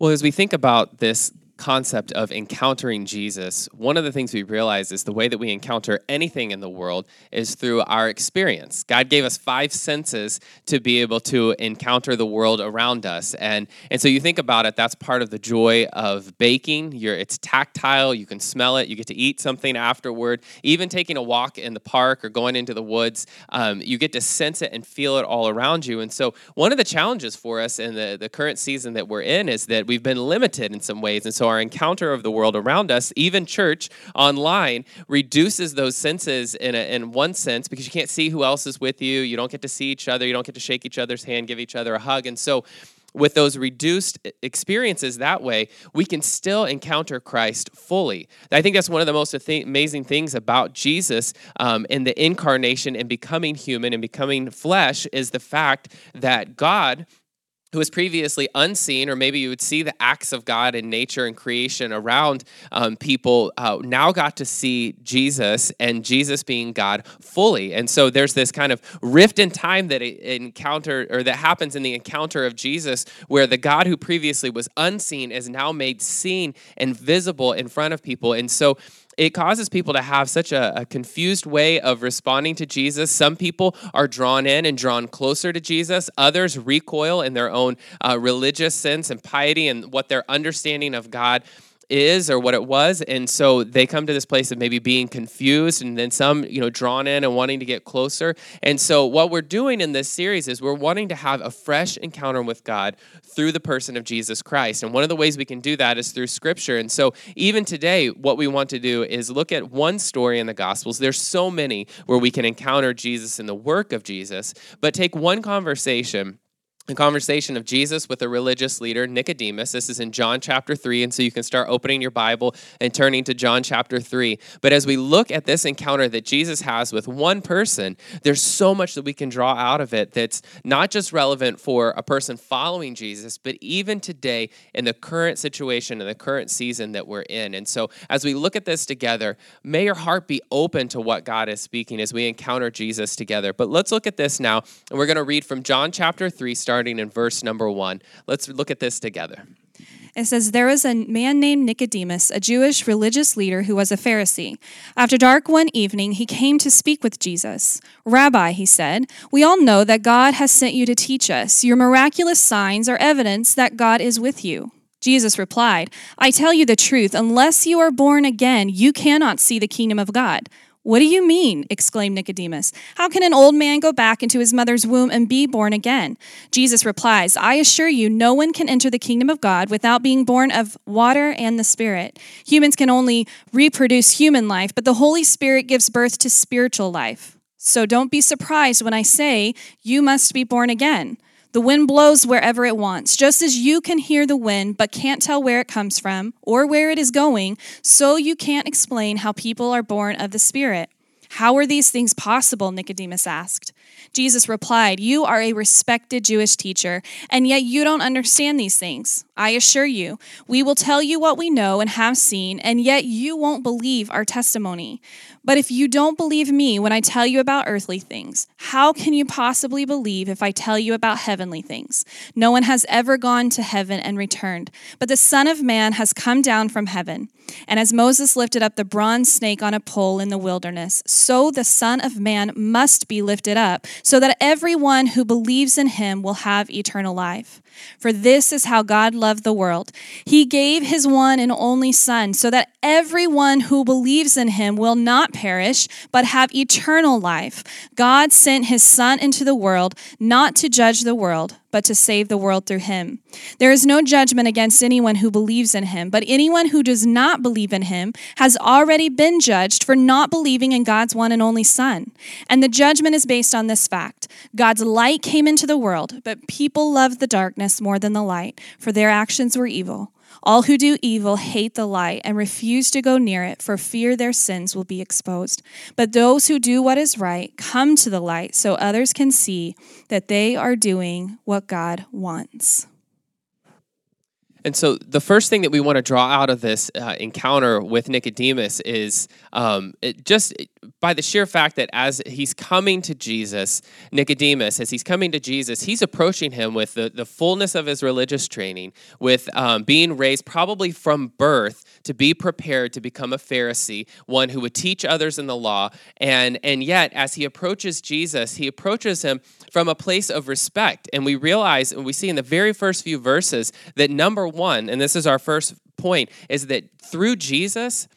Well, as we think about this concept of encountering Jesus, one of the things we realize is the way that we encounter anything in the world is through our experience. God gave us five senses to be able to encounter the world around us. And, and so you think about it, that's part of the joy of baking. You're, it's tactile, you can smell it, you get to eat something afterward. Even taking a walk in the park or going into the woods, um, you get to sense it and feel it all around you. And so one of the challenges for us in the, the current season that we're in is that we've been limited in some ways. And so our encounter of the world around us, even church online, reduces those senses in, a, in one sense because you can't see who else is with you. You don't get to see each other. You don't get to shake each other's hand, give each other a hug. And so, with those reduced experiences that way, we can still encounter Christ fully. I think that's one of the most amazing things about Jesus um, and the incarnation and becoming human and becoming flesh is the fact that God who was previously unseen, or maybe you would see the acts of God in nature and creation around um, people, uh, now got to see Jesus and Jesus being God fully. And so there's this kind of rift in time that encounter or that happens in the encounter of Jesus, where the God who previously was unseen is now made seen and visible in front of people. And so it causes people to have such a, a, confused way of responding to Jesus. Some people are drawn in and drawn closer to Jesus, others recoil in their own uh, religious sense and piety and what their understanding of God is or what it was and so they come to this place of maybe being confused and then some you know drawn in and wanting to get closer. And so what we're doing in this series is we're wanting to have a fresh encounter with god through the person of jesus christ. And one of the ways we can do that is through scripture. And so even today what we want to do is look at one story in the gospels. There's so many where we can encounter jesus and the work of jesus but take one conversation conversation of Jesus with a religious leader, Nicodemus. This is in John chapter 3, and so you can start opening your Bible and turning to John chapter 3. But as we look at this encounter that Jesus has with one person, there's so much that we can draw out of it that's not just relevant for a person following Jesus, but even today in the current situation, in the current season that we're in. And so as we look at this together, may your heart be open to what God is speaking as we encounter Jesus together. But let's look at this now, and we're going to read from John chapter 3, starting starting in verse number one. Let's look at this together. It says, There was a man named Nicodemus, a Jewish religious leader who was a Pharisee. After dark one evening, he came to speak with Jesus. Rabbi, he said, we all know that God has sent you to teach us. Your miraculous signs are evidence that God is with you. Jesus replied, I tell you the truth, unless you are born again, you cannot see the kingdom of God. What do you mean? exclaimed Nicodemus. How can an old man go back into his mother's womb and be born again? Jesus replies, I assure you, no one can enter the kingdom of God without being born of water and the Spirit. Humans can only reproduce human life, but the Holy Spirit gives birth to spiritual life. So don't be surprised when I say, You must be born again. The wind blows wherever it wants. Just as you can hear the wind but can't tell where it comes from or where it is going, so you can't explain how people are born of the Spirit. How are these things possible? Nicodemus asked. Jesus replied, You are a respected Jewish teacher, and yet you don't understand these things. I assure you, we will tell you what we know and have seen, and yet you won't believe our testimony. But if you don't believe me when I tell you about earthly things, how can you possibly believe if I tell you about heavenly things? No one has ever gone to heaven and returned, but the Son of Man has come down from heaven. And as Moses lifted up the bronze snake on a pole in the wilderness, so the Son of Man must be lifted up, so that everyone who believes in him will have eternal life. For this is how God loved the world. He gave his one and only Son, so that everyone who believes in him will not perish, but have eternal life. God sent his Son into the world, not to judge the world, but to save the world through him. There is no judgment against anyone who believes in him, but anyone who does not believe in him has already been judged for not believing in God's one and only Son. And the judgment is based on this fact God's light came into the world, but people loved the darkness more than the light, for their actions were evil. All who do evil hate the light and refuse to go near it for fear their sins will be exposed. But those who do what is right come to the light so others can see that they are doing what God wants. And so, the first thing that we want to draw out of this uh, encounter with Nicodemus is um, just by the sheer fact that as he's coming to Jesus, Nicodemus, as he's coming to Jesus, he's approaching him with the, the fullness of his religious training, with um, being raised probably from birth to be prepared to become a Pharisee, one who would teach others in the law. And, and yet, as he approaches Jesus, he approaches him from a place of respect. And we realize, and we see in the very first few verses, that number one, and this is our first point, is that through Jesus,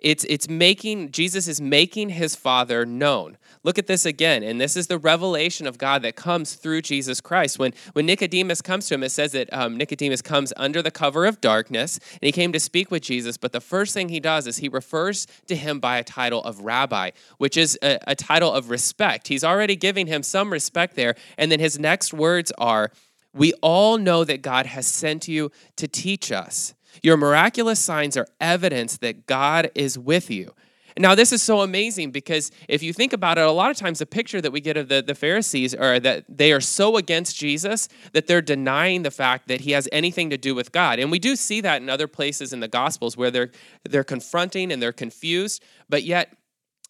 it's, it's making, Jesus is making his Father known. Look at this again. And this is the revelation of God that comes through Jesus Christ. When, when Nicodemus comes to him, it says that um, Nicodemus comes under the cover of darkness and he came to speak with Jesus. But the first thing he does is he refers to him by a title of rabbi, which is a, a title of respect. He's already giving him some respect there. And then his next words are, We all know that God has sent you to teach us. Your miraculous signs are evidence that God is with you. Now, this is so amazing because if you think about it, a lot of times the picture that we get of the, the Pharisees are that they are so against Jesus that they're denying the fact that he has anything to do with God. And we do see that in other places in the Gospels where they're, they're confronting and they're confused, but yet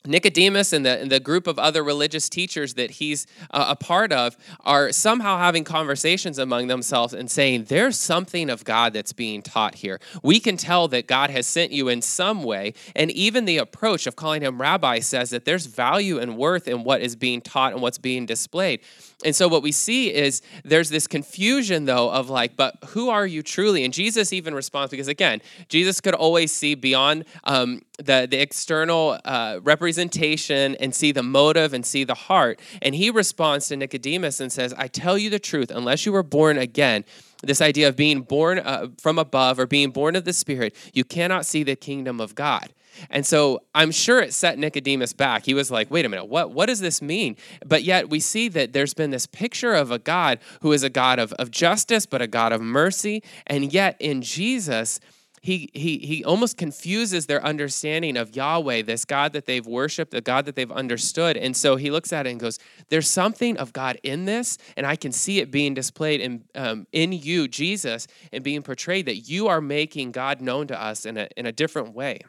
Nicodemus and the, and the group of other religious teachers that he's uh, a part of are somehow having conversations among themselves and saying, There's something of God that's being taught here. We can tell that God has sent you in some way. And even the approach of calling him rabbi says that there's value and worth in what is being taught and what's being displayed. And so what we see is there's this confusion, though, of like, but who are you truly? And Jesus even responds because, again, Jesus could always see beyond um, the, the external uh, representation and see the motive and see the heart. And he responds to Nicodemus and says, I tell you the truth, unless you were born again, this idea of being born uh, from above or being born of the Spirit, you cannot see the kingdom of God. And so I'm sure it set Nicodemus back. He was like, wait a minute, what, what does this mean? But yet we see that there's been this picture of a God who is a God of, of justice, but a God of mercy. And yet in Jesus, he, he, he almost confuses their understanding of Yahweh, this God that they've worshiped, the God that they've understood. And so he looks at it and goes, There's something of God in this, and I can see it being displayed in, um, in you, Jesus, and being portrayed that you are making God known to us in a, in a different way.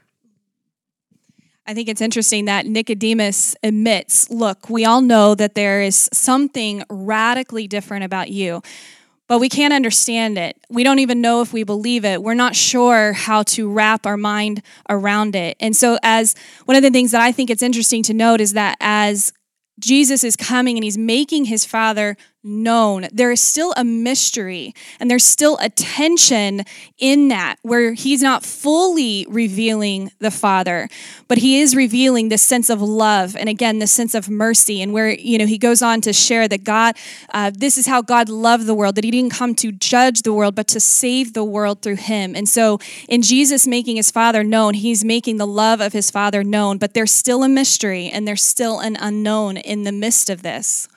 I think it's interesting that Nicodemus admits, look, we all know that there is something radically different about you, but we can't understand it. We don't even know if we believe it. We're not sure how to wrap our mind around it. And so, as one of the things that I think it's interesting to note is that as Jesus is coming and he's making his Father known. There is still a mystery and there's still a tension in that where he's not fully revealing the Father, but he is revealing this sense of love and again, this sense of mercy. And where, you know, he goes on to share that God, uh, this is how God loved the world, that he didn't come to judge the world, but to save the world through him. And so in Jesus making his Father known, he's making the love of his Father known, but there's still a mystery and there's still an unknown in the midst of this.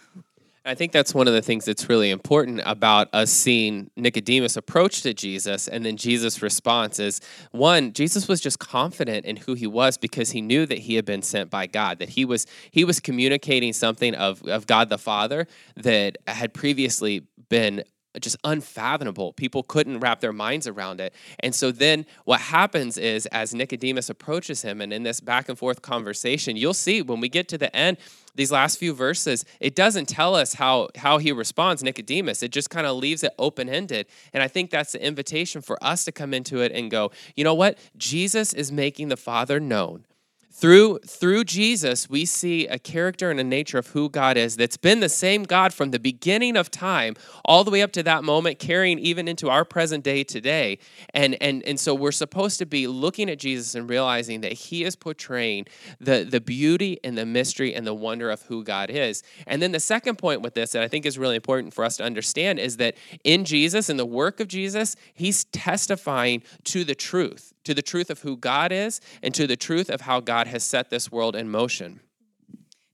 I think that's one of the things that's really important about us seeing Nicodemus approach to Jesus and then Jesus' response is one, Jesus was just confident in who he was because he knew that he had been sent by God, that he was he was communicating something of, of God the Father that had previously been just unfathomable. People couldn't wrap their minds around it. And so then what happens is as Nicodemus approaches him and in this back and forth conversation, you'll see when we get to the end, these last few verses, it doesn't tell us how how he responds, Nicodemus. It just kind of leaves it open-ended. And I think that's the invitation for us to come into it and go, you know what? Jesus is making the Father known through through Jesus we see a character and a nature of who God is that's been the same God from the beginning of time all the way up to that moment carrying even into our present day today. And and and so we're supposed to be looking at Jesus and realizing that he is portraying the the beauty and the mystery and the wonder of who God is. And then the second point with this that I think is really important for us to understand is that in Jesus in the work of Jesus he's testifying to the truth to the truth of who God is and to the truth of how God has set this world in motion.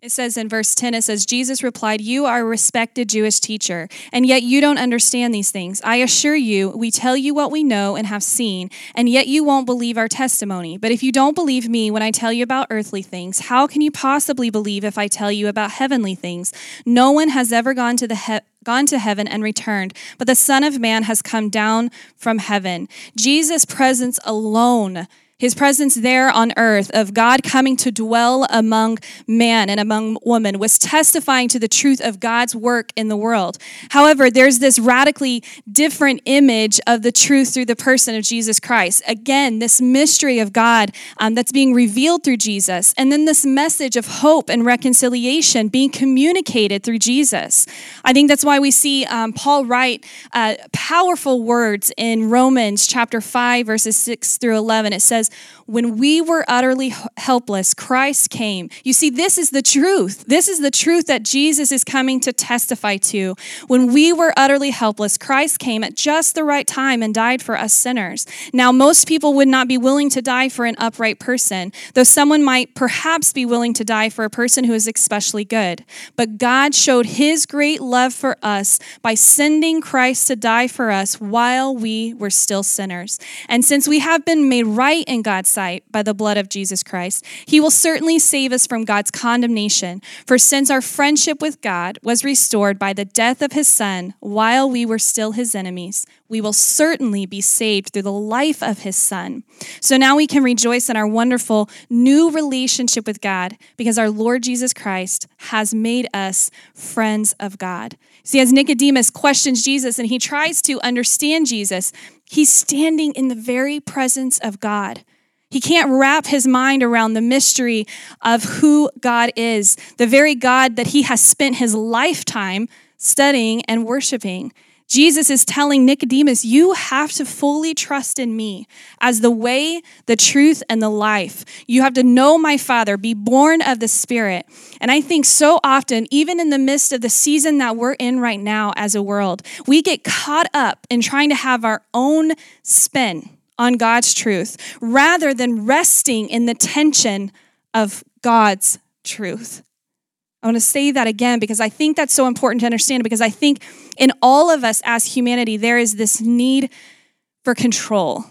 It says in verse 10, it says, Jesus replied, You are a respected Jewish teacher, and yet you don't understand these things. I assure you, we tell you what we know and have seen, and yet you won't believe our testimony. But if you don't believe me when I tell you about earthly things, how can you possibly believe if I tell you about heavenly things? No one has ever gone to the he- gone to heaven and returned, but the Son of Man has come down from heaven. Jesus' presence alone his presence there on earth of God coming to dwell among man and among woman was testifying to the truth of God's work in the world. However, there's this radically different image of the truth through the person of Jesus Christ. Again, this mystery of God um, that's being revealed through Jesus, and then this message of hope and reconciliation being communicated through Jesus. I think that's why we see um, Paul write uh, powerful words in Romans chapter 5, verses 6 through 11. It says, when we were utterly helpless, Christ came. You see, this is the truth. This is the truth that Jesus is coming to testify to. When we were utterly helpless, Christ came at just the right time and died for us sinners. Now, most people would not be willing to die for an upright person, though someone might perhaps be willing to die for a person who is especially good. But God showed his great love for us by sending Christ to die for us while we were still sinners. And since we have been made right in God's sight, sight by the blood of Jesus Christ, he will certainly save us from God's condemnation. For since our friendship with God was restored by the death of his Son while we were still his enemies, we will certainly be saved through the life of his Son. So now we can rejoice in our wonderful new relationship with God because our Lord Jesus Christ has made us friends of God. See, as Nicodemus questions Jesus and he tries to understand Jesus, he's standing in the very presence of God. He can't wrap his mind around the mystery of who God is, the very God that he has spent his lifetime studying and worshiping. Jesus is telling Nicodemus, You have to fully trust in me as the way, the truth, and the life. You have to know my Father, be born of the Spirit. And I think so often, even in the midst of the season that we're in right now as a world, we get caught up in trying to have our own spin on God's truth rather than resting in the tension of God's truth. I want to say that again because I think that's so important to understand because I think in all of us as humanity, there is this need for control.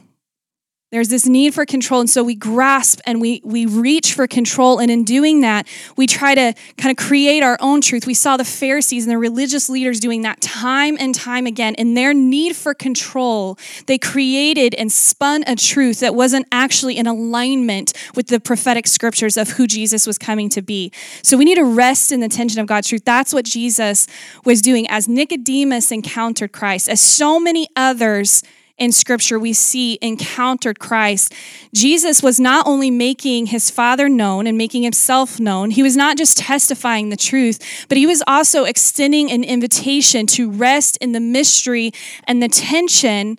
There's this need for control. And so we grasp and we, we reach for control. And in doing that, we try to kind of create our own truth. We saw the Pharisees and the religious leaders doing that time and time again. In their need for control, they created and spun a truth that wasn't actually in alignment with the prophetic scriptures of who Jesus was coming to be. So we need to rest in the tension of God's truth. That's what Jesus was doing as Nicodemus encountered Christ, as so many others in scripture we see encountered Christ, Jesus was not only making his Father known and making himself known, he was not just testifying the truth, but he was also extending an invitation to rest in the mystery and the tension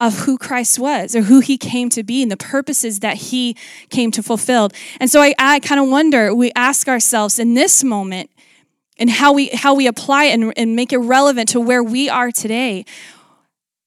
of who Christ was or who he came to be and the purposes that he came to fulfill. And so I, I kind of wonder, we ask ourselves in this moment, and how we how we apply it and, and make it relevant to where we are today.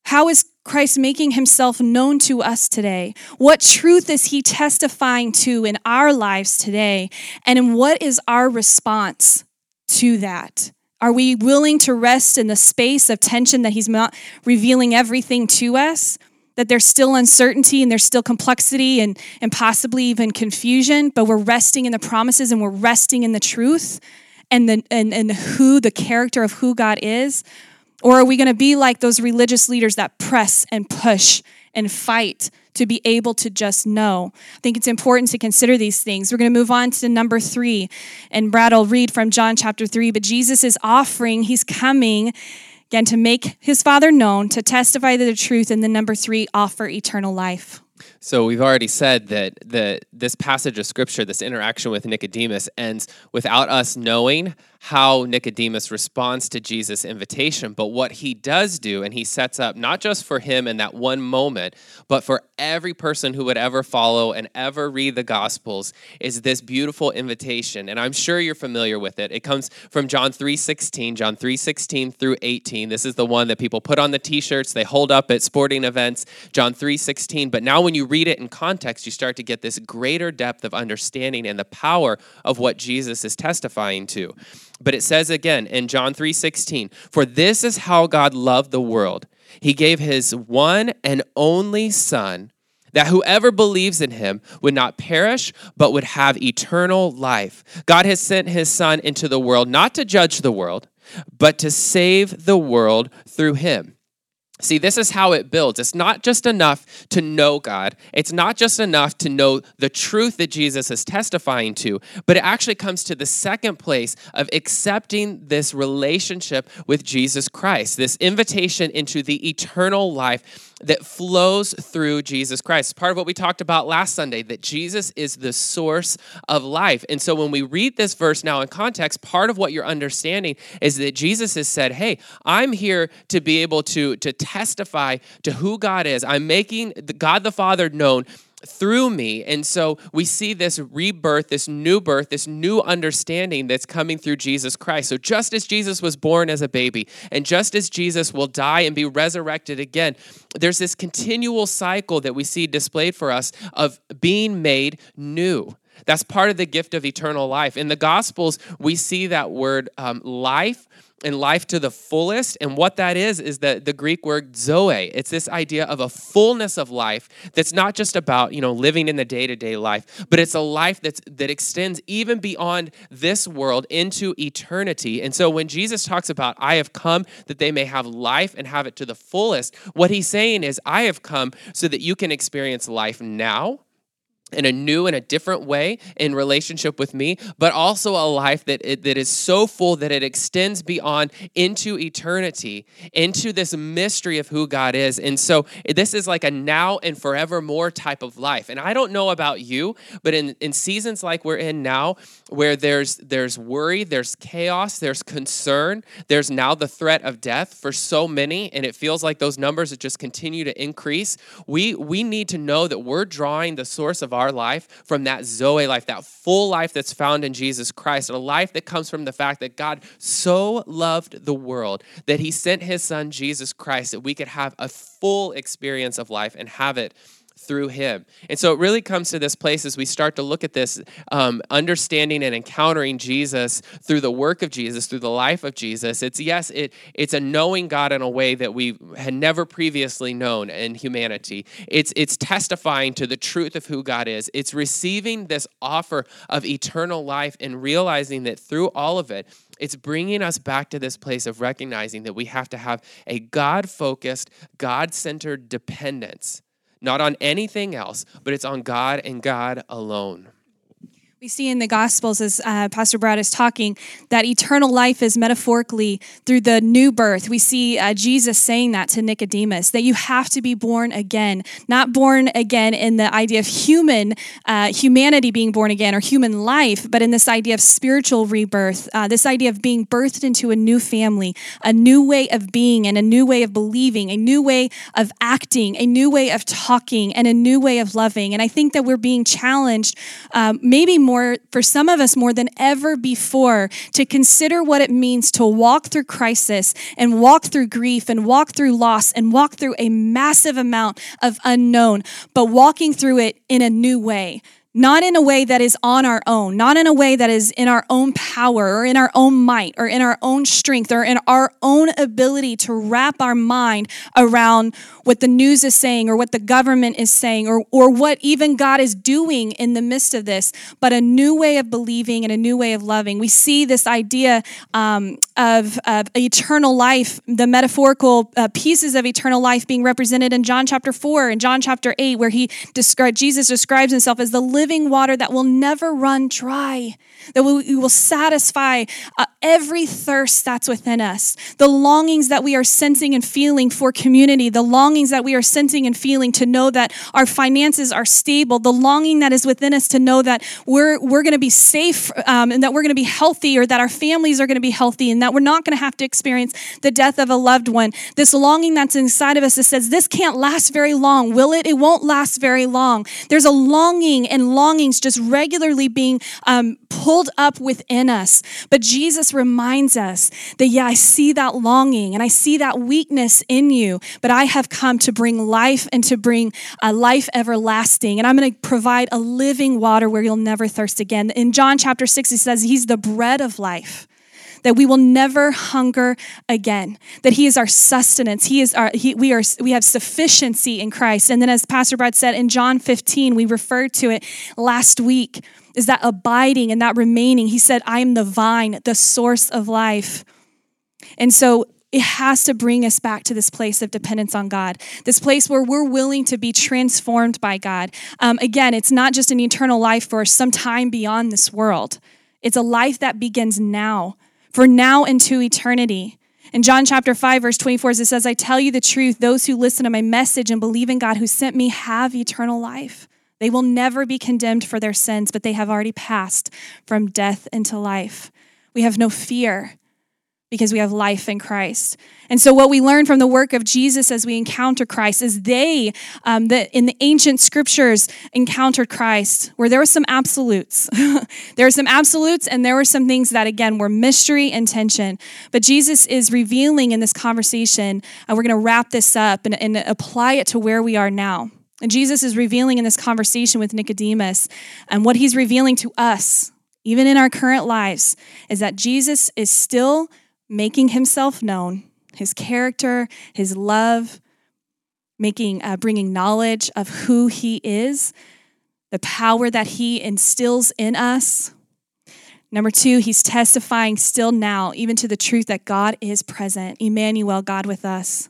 How is Christ making himself known to us today? What truth is he testifying to in our lives today? And what is our response to that? Are we willing to rest in the space of tension that he's not revealing everything to us? That there's still uncertainty and there's still complexity and, and possibly even confusion, but we're resting in the promises and we're resting in the truth and, the, and, and who the character of who God is? Or are we going to be like those religious leaders that press and push and fight to be able to just know? I think it's important to consider these things. We're going to move on to number three, and Brad will read from John chapter three. But Jesus is offering, he's coming again to make his Father known, to testify to the truth, and then number three, offer eternal life. So we've already said that the this passage of scripture, this interaction with Nicodemus ends without us knowing how Nicodemus responds to Jesus' invitation, but what he does do, and he sets up not just for him in that one moment, but for every person who would ever follow and ever read the Gospels, is this beautiful invitation. And I'm sure you're familiar with it. It comes from John 3:16, John 3:16 through 18. This is the one that people put on the t-shirts, they hold up at sporting events, John 3:16. But now when you read it in context, you start to get this greater depth of understanding and the power of what Jesus is testifying to. But it says again in John 3:16, "For this is how God loved the world. He gave his one and only son that whoever believes in him would not perish but would have eternal life. God has sent his son into the world not to judge the world, but to save the world through him." See, this is how it builds. It's not just enough to know God. It's not just enough to know the truth that Jesus is testifying to, but it actually comes to the second place of accepting this relationship with Jesus Christ, this invitation into the eternal life that flows through Jesus Christ. Part of what we talked about last Sunday, that Jesus is the source of life. And so when we read this verse now in context, part of what you're understanding is that Jesus has said, Hey, I'm here to be able to, to testify to who God is. I'm making the God the Father known through me. And so we see this rebirth, this new birth, this new understanding that's coming through Jesus Christ. So just as Jesus was born as a baby, and just as Jesus will die and be resurrected again, there's this continual cycle that we see displayed for us of being made new. That's part of the gift of eternal life. In the Gospels, we see that word um, life and life to the fullest. And what that is, is the, the Greek word zoe. It's this idea of a fullness of life that's not just about, you know, living in the day-to-day life, but it's a life that's that extends even beyond this world into eternity. And so when Jesus talks about, I have come that they may have life and have it to the fullest, what he's saying is, I have come so that you can experience life now in a new and a different way in relationship with me, but also a life that it, that is so full that it extends beyond into eternity, into this mystery of who God is. And so this is like a now and forevermore type of life. And I don't know about you, but in, in seasons like we're in now, where there's there's worry, there's chaos, there's concern, there's now the threat of death for so many, and it feels like those numbers just continue to increase. We we need to know that we're drawing the source of our life from that Zoe life, that full life that's found in Jesus Christ, a life that comes from the fact that God so loved the world that he sent his son Jesus Christ that we could have a full experience of life and have it through him. And so it really comes to this place as we start to look at this, um, understanding and encountering Jesus through the work of Jesus, through the life of Jesus. It's yes, it it's a knowing God in a way that we had never previously known in humanity. It's it's testifying to the truth of who God is. It's receiving this offer of eternal life and realizing that through all of it, it's bringing us back to this place of recognizing that we have to have a God focused, God centered dependence not on anything else, but it's on God and God alone. We see in the Gospels, as uh, Pastor Brad is talking, that eternal life is metaphorically through the new birth. We see uh, Jesus saying that to Nicodemus, that you have to be born again, not born again in the idea of human uh, humanity being born again or human life, but in this idea of spiritual rebirth, uh, this idea of being birthed into a new family, a new way of being, and a new way of believing, a new way of acting, a new way of talking, and a new way of loving. And I think that we're being challenged, um, maybe more, for some of us, more than ever before, to consider what it means to walk through crisis and walk through grief and walk through loss and walk through a massive amount of unknown, but walking through it in a new way not in a way that is on our own, not in a way that is in our own power or in our own might or in our own strength or in our own ability to wrap our mind around what the news is saying or what the government is saying or, or what even God is doing in the midst of this, but a new way of believing and a new way of loving. We see this idea um, of, of eternal life, the metaphorical uh, pieces of eternal life being represented in John chapter 4 and John chapter 8, where he Jesus describes himself as the living water that will never run dry, that we, will satisfy uh, every thirst that's within us, the longings that we are sensing and feeling for community, the longings that we are sensing and feeling to know that our finances are stable, the longing that is within us to know that we're, we're going to be safe um, and that we're going to be healthy or that our families are going to be healthy and that we're not going to have to experience the death of a loved one. This longing that's inside of us that says, This can't last very long. Will it? It won't last very long. There's a longing and longings just regularly being um, pulled up within us. But Jesus reminds us that, yeah, I see that longing and I see that weakness in you, but I have come to bring life and to bring a life everlasting. And I'm going to provide a living water where you'll never thirst again. In John chapter 6, he says, He's the bread of life that we will never hunger again that he is our sustenance. He is our he, we are we have sufficiency in christ. And then as pastor brad said in john 15 we referred to it last week is that abiding and that remaining. He said i am the vine the source of life. And so it has to bring us back to this place of dependence on God, this place where we're willing to be transformed by God. Um, again, it's not just an eternal life for some time beyond this world, it's a life that begins now, for now into eternity. In John chapter 5, verse 24, it says, I tell you the truth, those who listen to my message and believe in God who sent me have eternal life. They will never be condemned for their sins, but they have already passed from death into life. We have no fear because we have life in Christ. And so, what we learn from the work of Jesus as we encounter Christ is they, um, that in the ancient scriptures, encountered Christ, where there were some absolutes. there were some absolutes, and there were some things that, again, were mystery and tension. But Jesus is revealing in this conversation, and we're going to wrap this up and, and apply it to where we are now. And Jesus is revealing in this conversation with Nicodemus, and what he's revealing to us, even in our current lives, is that Jesus is still making himself known, his character, his love, making uh, bringing knowledge of who he is, the power that he instills in us. Number two, he's testifying still now, even to the truth that God is present, Emmanuel, God with us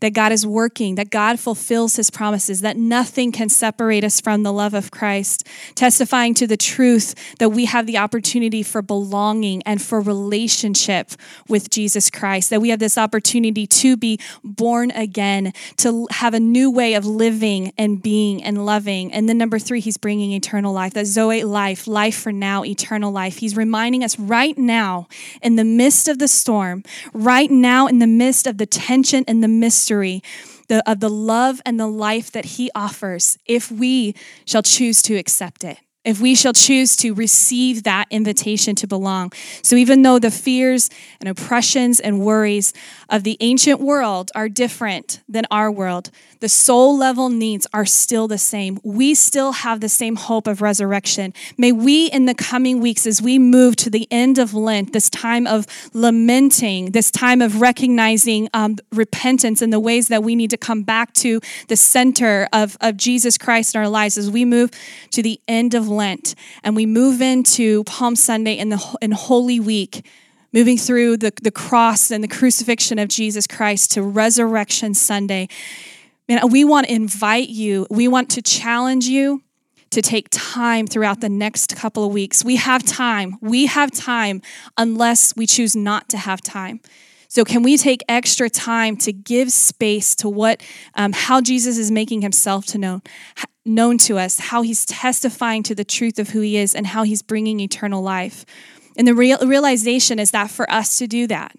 that God is working, that God fulfills his promises, that nothing can separate us from the love of Christ, testifying to the truth that we have the opportunity for belonging and for relationship with Jesus Christ, that we have this opportunity to be born again, to have a new way of living and being and loving. And then number three, he's bringing eternal life, that Zoe life, life for now, eternal life. He's reminding us right now, in the midst of the storm, right now, in the midst of the tension and the mystery the, of the love and the life that He offers if we shall choose to accept it if we shall choose to receive that invitation to belong. So, even though the fears and oppressions and worries of the ancient world are different than our world, the soul level needs are still the same. We still have the same hope of resurrection. May we, in the coming weeks, as we move to the end of Lent, this time of lamenting, this time of recognizing um, repentance and the ways that we need to come back to the center of, of Jesus Christ in our lives, as we move to the end of Lent and we move into Palm Sunday in the in Holy Week, moving through the, the cross and the crucifixion of Jesus Christ to Resurrection Sunday. Man, we want to invite you, we want to challenge you to take time throughout the next couple of weeks. We have time. We have time unless we choose not to have time. So, can we take extra time to give space to what, um, how Jesus is making himself to know, known to us, how he's testifying to the truth of who he is, and how he's bringing eternal life? And the real, realization is that for us to do that,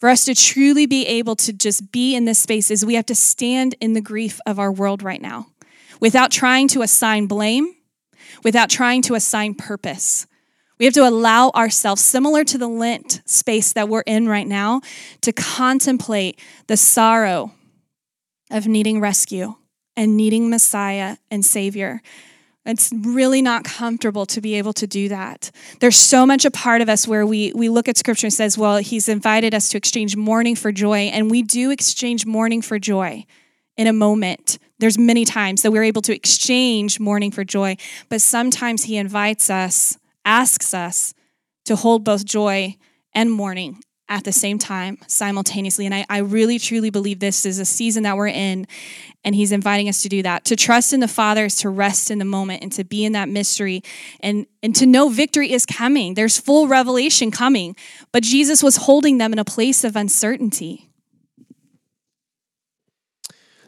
for us to truly be able to just be in this space, is we have to stand in the grief of our world right now without trying to assign blame, without trying to assign purpose. We have to allow ourselves, similar to the Lent space that we're in right now, to contemplate the sorrow of needing rescue and needing Messiah and Savior. It's really not comfortable to be able to do that. There's so much a part of us where we, we look at scripture and says, well, he's invited us to exchange mourning for joy, and we do exchange mourning for joy in a moment. There's many times that we're able to exchange mourning for joy, but sometimes he invites us asks us to hold both joy and mourning at the same time, simultaneously. And I, I, really, truly believe this is a season that we're in, and He's inviting us to do that. To trust in the Father is to rest in the moment and to be in that mystery and, and to know victory is coming. There's full revelation coming, but Jesus was holding them in a place of uncertainty.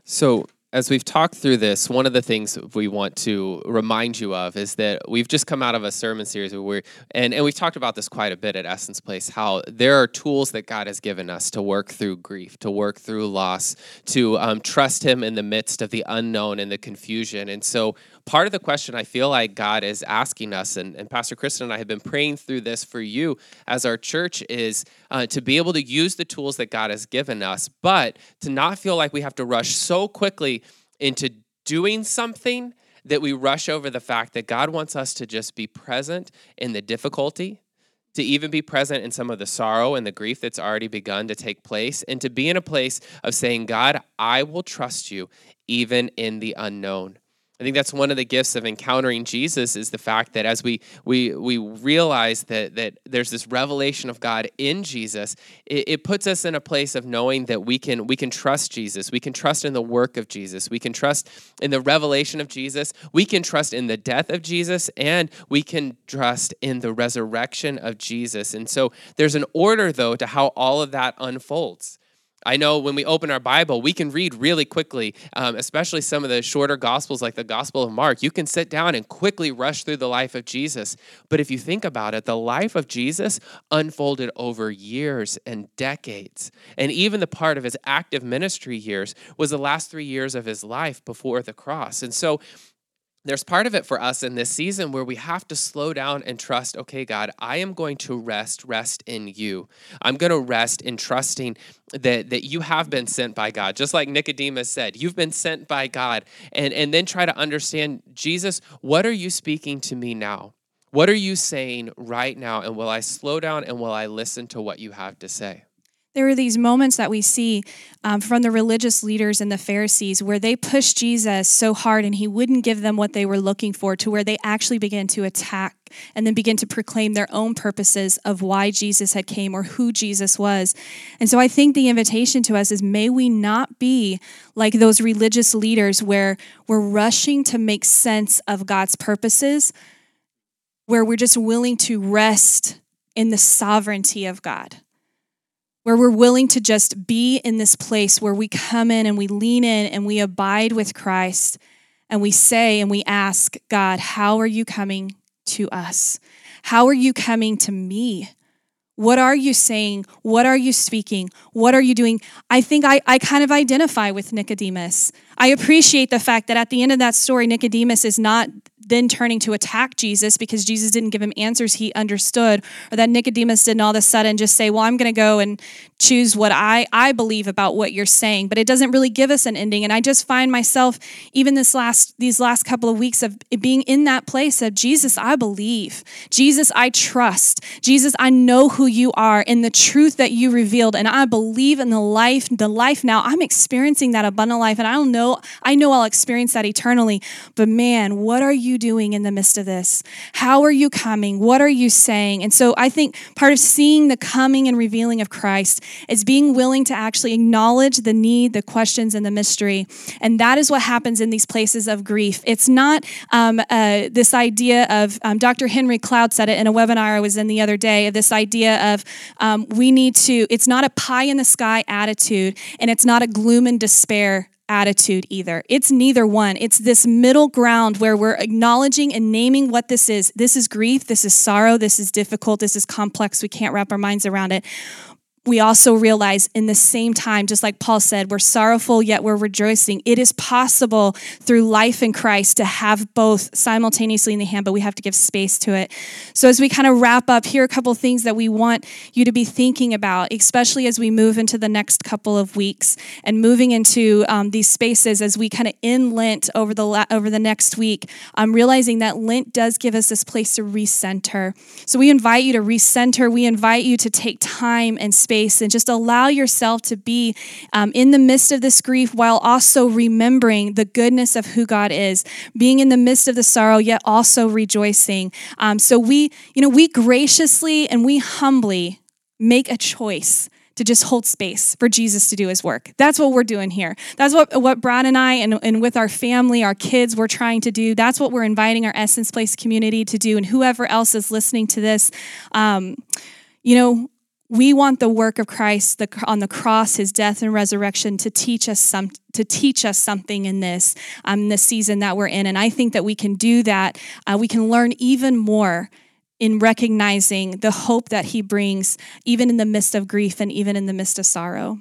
So, as we've talked through this, one of the things we want to remind you of is that we've just come out of a sermon series where we're, and, and we've talked about this quite a bit at Essence Place, how there are tools that God has given us to work through grief, to work through loss, to um, trust Him in the midst of the unknown and the confusion. And so part of the question I feel like God is asking us, and, and Pastor Kristen and I have been praying through this for you as our church, is uh, to be able to use the tools that God has given us, but to not feel like we have to rush so quickly into doing something that we rush over the fact that God wants us to just be present in the difficulty, to even be present in some of the sorrow and the grief that's already begun to take place, and to be in a place of saying, God, I will trust you even in the unknown. I think that's one of the gifts of encountering Jesus is the fact that as we we we realize that that there's this revelation of God in Jesus, it, it, puts us in a place of knowing that we can we can trust Jesus, we can trust in the work of Jesus, we can trust in the revelation of Jesus, we can trust in the death of Jesus, and we can trust in the resurrection of Jesus. And so there's an order though to how all of that unfolds. I know when we open our Bible, we can read really quickly, um, especially some of the shorter Gospels like the Gospel of Mark. You can sit down and quickly rush through the life of Jesus. But if you think about it, the life of Jesus unfolded over years and decades. And even the part of his active ministry years was the last three years of his life before the cross. And so there's part of it for us in this season where we have to slow down and trust okay god i am going to rest rest in you. I'm going to rest in trusting that that you have been sent by god. Just like nicodemus said you've been sent by god. And and then try to understand jesus what are you speaking to me now? What are you saying right now? And will i slow down and will i listen to what you have to say there are these moments that we see um, from the religious leaders and the Pharisees where they pushed Jesus so hard and he wouldn't give them what they were looking for, to where they actually began to attack and then begin to proclaim their own purposes of why Jesus had came or who Jesus was. And so I think the invitation to us is may we not be like those religious leaders where we're rushing to make sense of God's purposes, where we're just willing to rest in the sovereignty of God where we're willing to just be in this place where we come in and we lean in and we abide with Christ and we say and we ask, God, how are you coming to us? How are you coming to me? What are you saying? What are you speaking? What are you doing? I think I, I kind of identify with Nicodemus. I appreciate the fact that at the end of that story, Nicodemus is not then turning to attack Jesus because Jesus didn't give him answers he understood, or that Nicodemus didn't all of a sudden just say, Well, I'm going to go and choose what I, I believe about what you're saying. But it doesn't really give us an ending. And I just find myself, even this last these last couple of weeks of being in that place of Jesus, I believe. Jesus, I trust. Jesus, I know who you are and the truth that you revealed. And I believe in the life, the life now. I'm experiencing that abundant life. And I don't know, I know I'll experience that eternally. But man, what are you? you doing in the midst of this? How are you coming? What are you saying? And so I think part of seeing the coming and revealing of Christ is being willing to actually acknowledge the need, the questions, and the mystery. And that is what happens in these places of grief. It's not um, uh, this idea of, um, Dr. Henry Cloud said it in a webinar I was in the other day, this idea of um, we need to, it's not a pie in the sky attitude, and it's not a gloom and despair attitude either. It's neither one. It's this middle ground where we're acknowledging and naming what this is. This is grief, this is sorrow, this is difficult, this is complex. We can't wrap our minds around it we also realize in the same time, just like Paul said, we're sorrowful, yet we're rejoicing. It is possible through life in Christ to have both simultaneously in the hand, but we have to give space to it. So, as we kind of wrap up, here are a couple of things that we want you to be thinking about, especially as we move into the next couple of weeks and moving into um, these spaces as we kind of in Lent over the, la- over the next week. I'm realizing that Lent does give us this place to recenter. So, we invite you to recenter, we invite you to take time and space space and just allow yourself to be um, in the midst of this grief while also remembering the goodness of who God is, being in the midst of the sorrow, yet also rejoicing. Um, so we, you know, we graciously and we humbly make a choice to just hold space for Jesus to do his work. That's what we're doing here. That's what, what Brad and I, and, and with our family, our kids, we're trying to do. That's what we're inviting our Essence Place community to do, and whoever else is listening to this. Um, you know, we want the work of Christ the, on the cross, his death and resurrection, to teach us some, to teach us something in this, um, this season that we're in. And I think that we can do that. Uh, we can learn even more in recognizing the hope that he brings, even in the midst of grief and even in the midst of sorrow.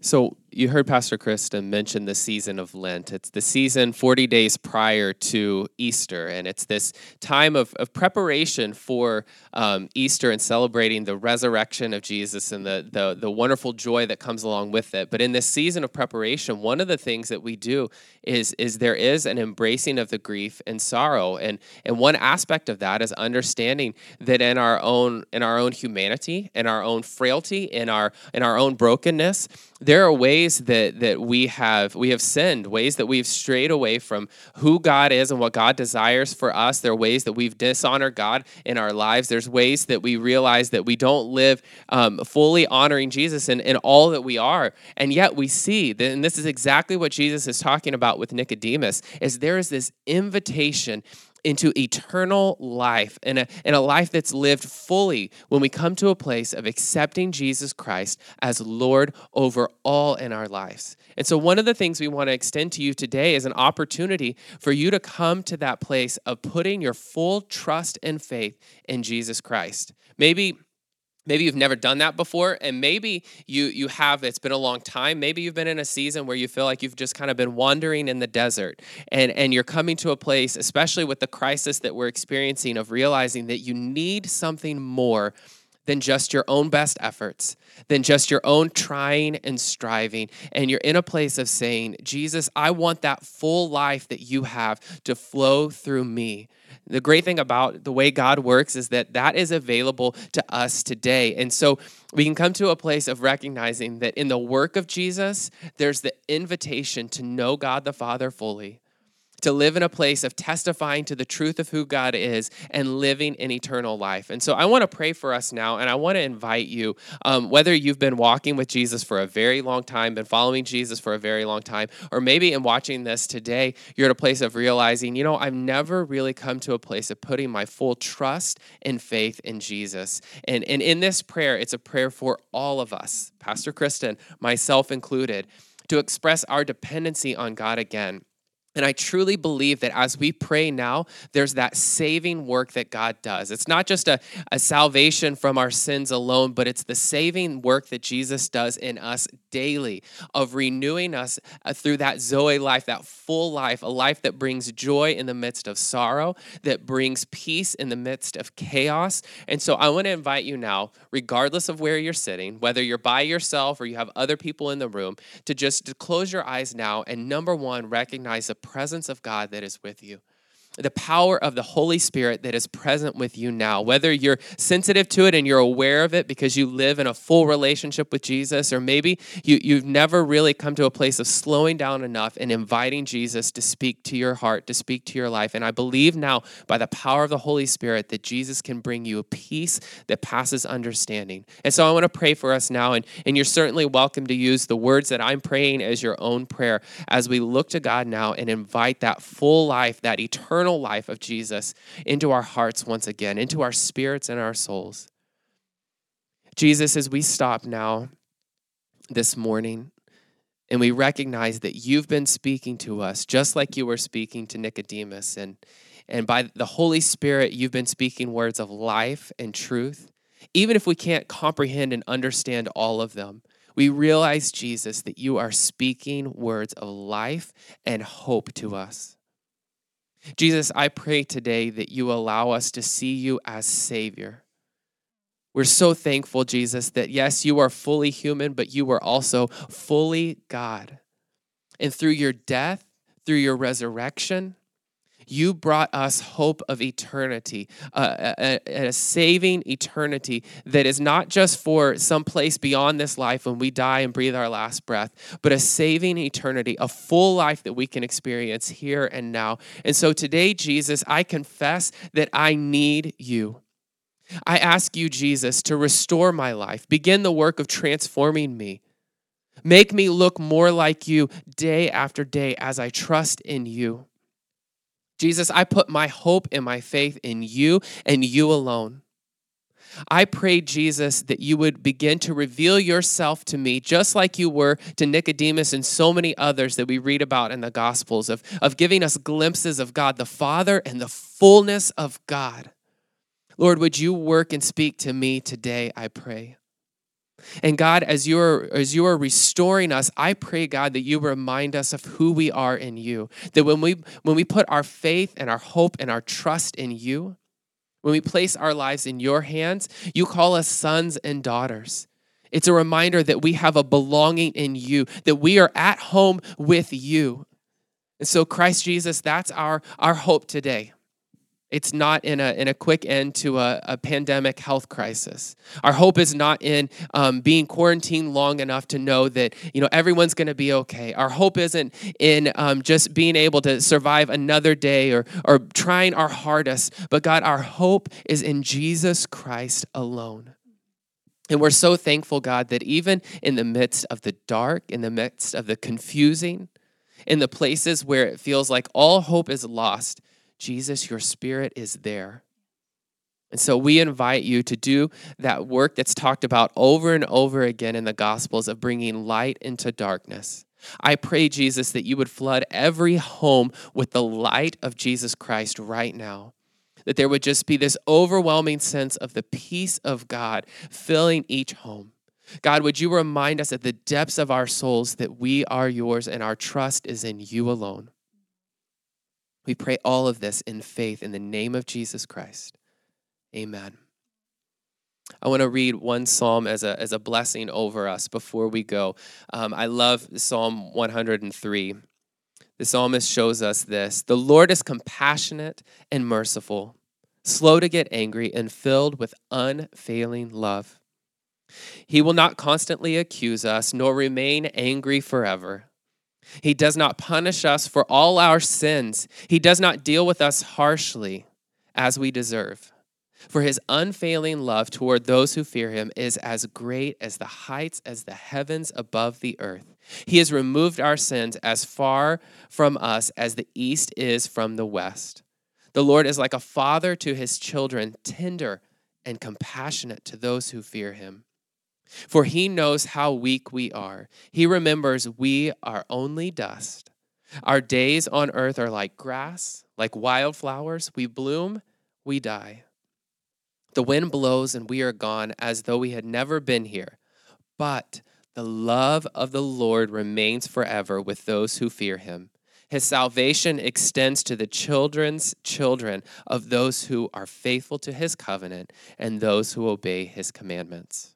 So, you heard Pastor Krista mention the season of Lent. It's the season 40 days prior to Easter, and it's this time of, of preparation for um, Easter and celebrating the resurrection of Jesus and the, the, the wonderful joy that comes along with it. But in this season of preparation, one of the things that we do is, is there is an embracing of the grief and sorrow. And, and one aspect of that is understanding that in our own in our own humanity, in our own frailty, in our in our own brokenness, there are ways that that we have we have sinned, ways that we've strayed away from who God is and what God desires for us. There are ways that we've dishonored God in our lives. There's ways that we realize that we don't live um, fully honoring Jesus in, in all that we are. And yet we see that, and this is exactly what Jesus is talking about with Nicodemus, is there is this invitation into eternal life and a, and a life that's lived fully when we come to a place of accepting Jesus Christ as Lord over all in our lives. And so, one of the things we want to extend to you today is an opportunity for you to come to that place of putting your full trust and faith in Jesus Christ. Maybe maybe you've never done that before and maybe you you have it's been a long time maybe you've been in a season where you feel like you've just kind of been wandering in the desert and and you're coming to a place especially with the crisis that we're experiencing of realizing that you need something more than just your own best efforts, than just your own trying and striving. And you're in a place of saying, Jesus, I want that full life that you have to flow through me. The great thing about the way God works is that that is available to us today. And so we can come to a place of recognizing that in the work of Jesus, there's the invitation to know God the Father fully to live in a place of testifying to the truth of who God is and living in eternal life. And so I want to pray for us now, and I want to invite you, um, whether you've been walking with Jesus for a very long time, been following Jesus for a very long time, or maybe in watching this today, you're at a place of realizing, you know, I've never really come to a place of putting my full trust and faith in Jesus. And, and in this prayer, it's a prayer for all of us, Pastor Kristen, myself included, to express our dependency on God again and I truly believe that as we pray now, there's that saving work that God does. It's not just a, a salvation from our sins alone, but it's the saving work that Jesus does in us daily of renewing us uh, through that Zoe life, that full life, a life that brings joy in the midst of sorrow, that brings peace in the midst of chaos. And so I want to invite you now, regardless of where you're sitting, whether you're by yourself or you have other people in the room, to just to close your eyes now and number one, recognize the presence of God that is with you the power of the Holy Spirit that is present with you now. Whether you're sensitive to it and you're aware of it because you live in a full relationship with Jesus, or maybe you, you've never really come to a place of slowing down enough and inviting Jesus to speak to your heart, to speak to your life. And I believe now, by the power of the Holy Spirit, that Jesus can bring you a peace that passes understanding. And so I want to pray for us now. And, and you're certainly welcome to use the words that I'm praying as your own prayer as we look to God now and invite that full life, that eternal eternal life of Jesus into our hearts once again, into our spirits and our souls. Jesus, as we stop now this morning, and we recognize that you've been speaking to us just like you were speaking to Nicodemus. And, and by the Holy Spirit, you've been speaking words of life and truth. Even if we can't comprehend and understand all of them, we realize, Jesus, that you are speaking words of life and hope to us. Jesus, I pray today that you allow us to see you as Savior. We're so thankful, Jesus, that yes, you are fully human, but you are also fully God. And through your death, through your resurrection, you brought us hope of eternity, a, a, saving eternity that is not just for some place beyond this life when we die and breathe our last breath, but a saving eternity, a full life that we can experience here and now. And so today, Jesus, I confess that I need you. I ask you, Jesus, to restore my life, begin the work of transforming me. Make me look more like you day after day as I trust in you. Jesus, I put my hope and my faith in you and you alone. I pray, Jesus, that you would begin to reveal yourself to me, just like you were to Nicodemus and so many others that we read about in the Gospels, of, of giving us glimpses of God the Father and the fullness of God. Lord, would you work and speak to me today, I pray. And God, as you are as you are restoring us, I pray, God, that you remind us of who we are in you. That when we when we put our faith and our hope and our trust in you, when we place our lives in your hands, you call us sons and daughters. It's a reminder that we have a belonging in you, that we are at home with you. And so, Christ Jesus, that's our, our hope today It's not in a, in a quick end to a, a pandemic health crisis. Our hope is not in um, being quarantined long enough to know that you know everyone's going to be okay. Our hope isn't in um, just being able to survive another day or, or trying our hardest. But God, our hope is in Jesus Christ alone. And we're so thankful, God, that even in the midst of the dark, in the midst of the confusing, in the places where it feels like all hope is lost, Jesus, your spirit is there. And so we invite you to do that work that's talked about over and over again in the Gospels of bringing light into darkness. I pray, Jesus, that you would flood every home with the light of Jesus Christ right now. That there would just be this overwhelming sense of the peace of God filling each home. God, would you remind us at the depths of our souls that we are yours and our trust is in you alone? We pray all of this in faith in the name of Jesus Christ. Amen. I want to read one psalm as a, as a blessing over us before we go. Um, I love Psalm 103. The psalmist shows us this The Lord is compassionate and merciful, slow to get angry, and filled with unfailing love. He will not constantly accuse us, nor remain angry forever. He does not punish us for all our sins. He does not deal with us harshly as we deserve. For his unfailing love toward those who fear him is as great as the heights as the heavens above the earth. He has removed our sins as far from us as the east is from the west. The Lord is like a father to his children, tender and compassionate to those who fear him. For he knows how weak we are. He remembers we are only dust. Our days on earth are like grass, like wildflowers. We bloom, we die. The wind blows and we are gone as though we had never been here. But the love of the Lord remains forever with those who fear him. His salvation extends to the children's children of those who are faithful to his covenant and those who obey his commandments.